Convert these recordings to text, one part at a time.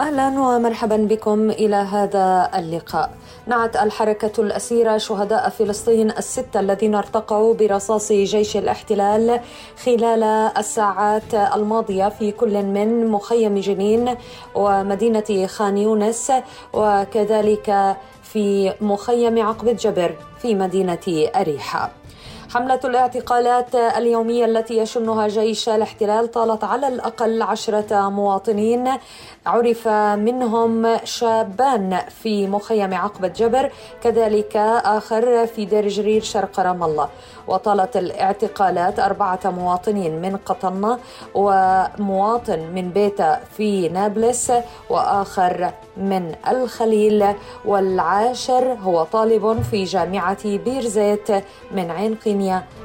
أهلا ومرحبا بكم إلى هذا اللقاء. نعت الحركة الأسيرة شهداء فلسطين الستة الذين ارتقوا برصاص جيش الاحتلال خلال الساعات الماضية في كل من مخيم جنين ومدينة خان يونس وكذلك في مخيم عقبة جبر في مدينة اريحه. حملة الاعتقالات اليومية التي يشنها جيش الاحتلال طالت على الأقل عشرة مواطنين. عرف منهم شابان في مخيم عقبة جبر كذلك آخر في دير جرير شرق رام الله. وطالت الاعتقالات أربعة مواطنين من قطنة ومواطن من بيتا في نابلس وآخر من الخليل والعاشر. هو طالب في جامعة بيرزيت من عين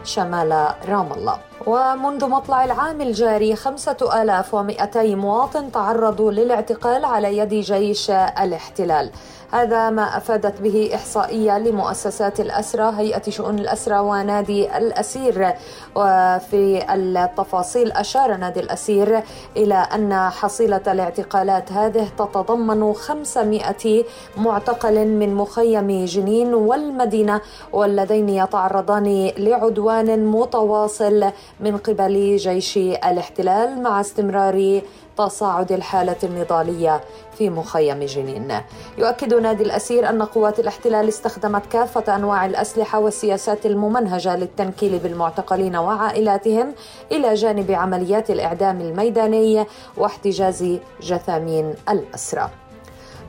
شمال رام الله. ومنذ مطلع العام الجاري خمسة آلاف ومئتي مواطن تعرضوا للاعتقال على يد جيش الاحتلال. هذا ما أفادت به إحصائية لمؤسسات الأسرى هيئة شؤون الأسرى ونادي الأسير. وفي التفاصيل أشار نادي الأسير إلى أن حصيلة الاعتقالات هذه تتضمن 500 معتقل من مخيم جنين والمدينة واللذين يتعرضان لعدوان متواصل من قبل جيش الاحتلال مع استمرار تصاعد الحالة النضالية في مخيم جنين. يؤكد نادي الأسير أن قوات الاحتلال استخدمت كافة أنواع الأسلحة والسياسات الممنهجة للتنكيل بالمعتقلين وعائلاتهم إلى جانب عمليات الإعدام الميداني واحتجاز جثامين الأسرى.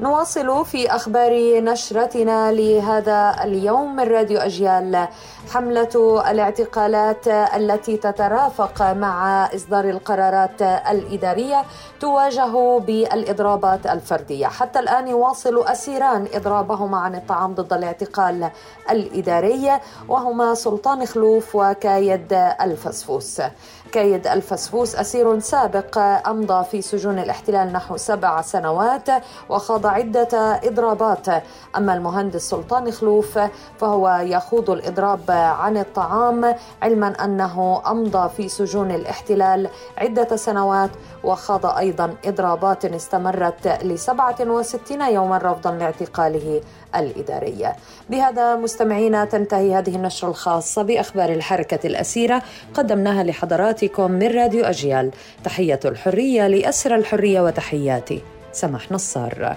نواصل في أخبار نشرتنا لهذا اليوم من راديو أجيال. حملة الاعتقالات التي تترافق مع إصدار القرارات الإدارية تواجه بالإضرابات الفردية. حتى الآن يواصل أسيران اضرابهم عن الطعام ضد الاعتقال الإداري وهما سلطان خلوف وكايد الفسفوس. كايد الفسفوس أسير سابق أمضى في سجون الاحتلال نحو سبع سنوات وخاض عدة إضرابات. أما المهندس سلطان خلوف فهو يخوض الإضراب عن الطعام علما أنه أمضى في سجون الاحتلال عدة سنوات وخاض أيضا إضرابات استمرت ل 67 يوما رفضا لاعتقاله الإدارية بهذا مستمعينا تنتهي هذه النشرة الخاصة بأخبار الحركة الأسيرة قدمناها لحضراتكم من راديو أجيال. تحية الحرية لأسر الحرية وتحياتي سمح نصار.